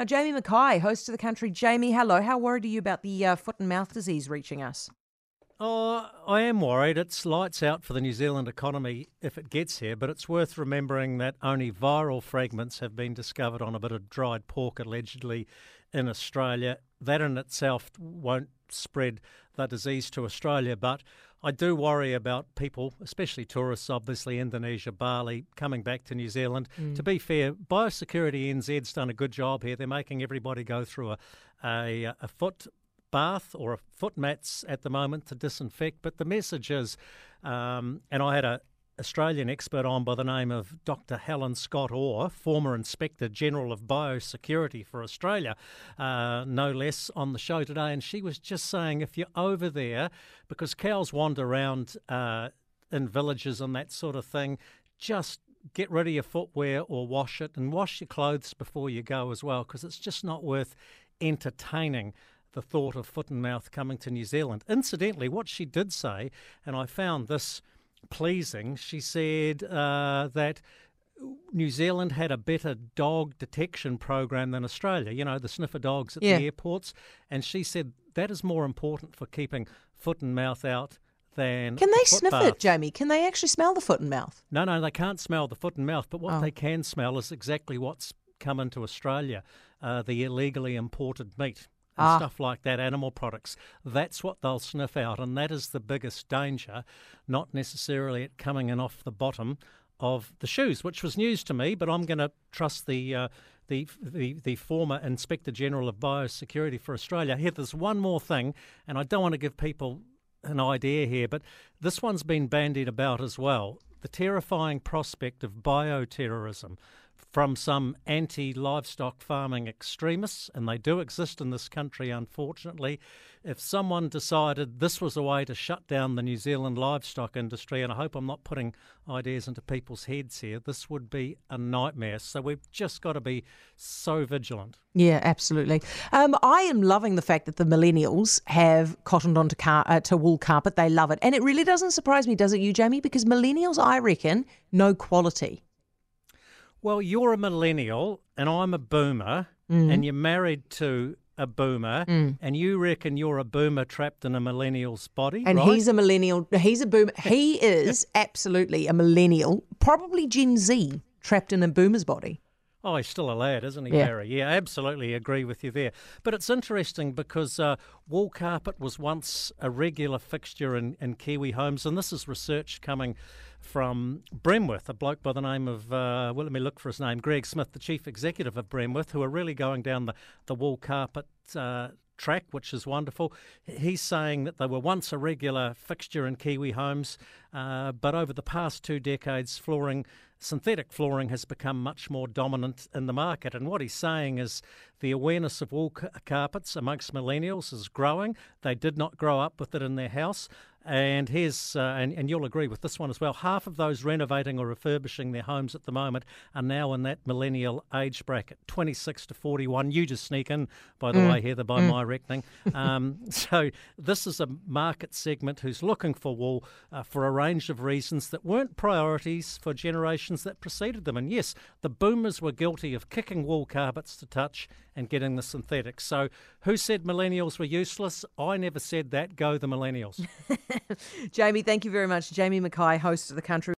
Now, Jamie Mackay, host of the country. Jamie, hello. How worried are you about the uh, foot and mouth disease reaching us? Oh, I am worried. It's lights out for the New Zealand economy if it gets here, but it's worth remembering that only viral fragments have been discovered on a bit of dried pork allegedly in Australia. That in itself won't spread the disease to Australia, but I do worry about people, especially tourists, obviously, Indonesia, Bali, coming back to New Zealand. Mm. To be fair, Biosecurity NZ's done a good job here. They're making everybody go through a, a, a foot bath or a foot mats at the moment to disinfect. But the message is, um, and I had a Australian expert on by the name of Dr. Helen Scott Orr, former Inspector General of Biosecurity for Australia, uh, no less, on the show today. And she was just saying if you're over there, because cows wander around uh, in villages and that sort of thing, just get rid of your footwear or wash it and wash your clothes before you go as well, because it's just not worth entertaining the thought of foot and mouth coming to New Zealand. Incidentally, what she did say, and I found this pleasing, she said uh, that New Zealand had a better dog detection program than Australia, you know, the sniffer dogs at yeah. the airports. And she said that is more important for keeping foot and mouth out than. Can they sniff bath. it, Jamie? Can they actually smell the foot and mouth? No, no, they can't smell the foot and mouth. But what oh. they can smell is exactly what's come into Australia uh, the illegally imported meat and ah. stuff like that, animal products. That's what they'll sniff out, and that is the biggest danger, not necessarily it coming in off the bottom of the shoes, which was news to me, but I'm going to trust the. Uh, the, the, the former Inspector General of Biosecurity for Australia. Here, there's one more thing, and I don't want to give people an idea here, but this one's been bandied about as well. The terrifying prospect of bioterrorism from some anti livestock farming extremists, and they do exist in this country, unfortunately. If someone decided this was a way to shut down the New Zealand livestock industry, and I hope I'm not putting ideas into people's heads here, this would be a nightmare. So we've just got to be so vigilant. Yeah, absolutely. Um, I am loving the fact that the millennials have cottoned onto car- uh, to wool carpet. They love it. And it really doesn't surprise me, does it, you, Jamie? Because millennials, I reckon, know quality. Well, you're a millennial and I'm a boomer, mm. and you're married to a boomer, mm. and you reckon you're a boomer trapped in a millennial's body. And right? he's a millennial. He's a boomer. He is absolutely a millennial, probably Gen Z, trapped in a boomer's body. Oh, he's still a lad, isn't he, yeah. Barry? Yeah, absolutely agree with you there. But it's interesting because uh, wool carpet was once a regular fixture in, in Kiwi homes, and this is research coming from Bremworth, a bloke by the name of, uh, well, let me look for his name, Greg Smith, the chief executive of Bremworth, who are really going down the, the wool carpet uh, track, which is wonderful. He's saying that they were once a regular fixture in Kiwi homes, uh, but over the past two decades, flooring synthetic flooring has become much more dominant in the market. And what he's saying is the awareness of wool carpets amongst millennials is growing. They did not grow up with it in their house. And here's, uh, and, and you'll agree with this one as well. Half of those renovating or refurbishing their homes at the moment are now in that millennial age bracket, 26 to 41. You just sneak in, by the mm. way, Heather, by mm. my reckoning. Um, so this is a market segment who's looking for wool uh, for a range of reasons that weren't priorities for generations that preceded them. And yes, the boomers were guilty of kicking wool carpets to touch and getting the synthetics. So who said millennials were useless? I never said that. Go the millennials. Jamie, thank you very much. Jamie Mackay, host of the country.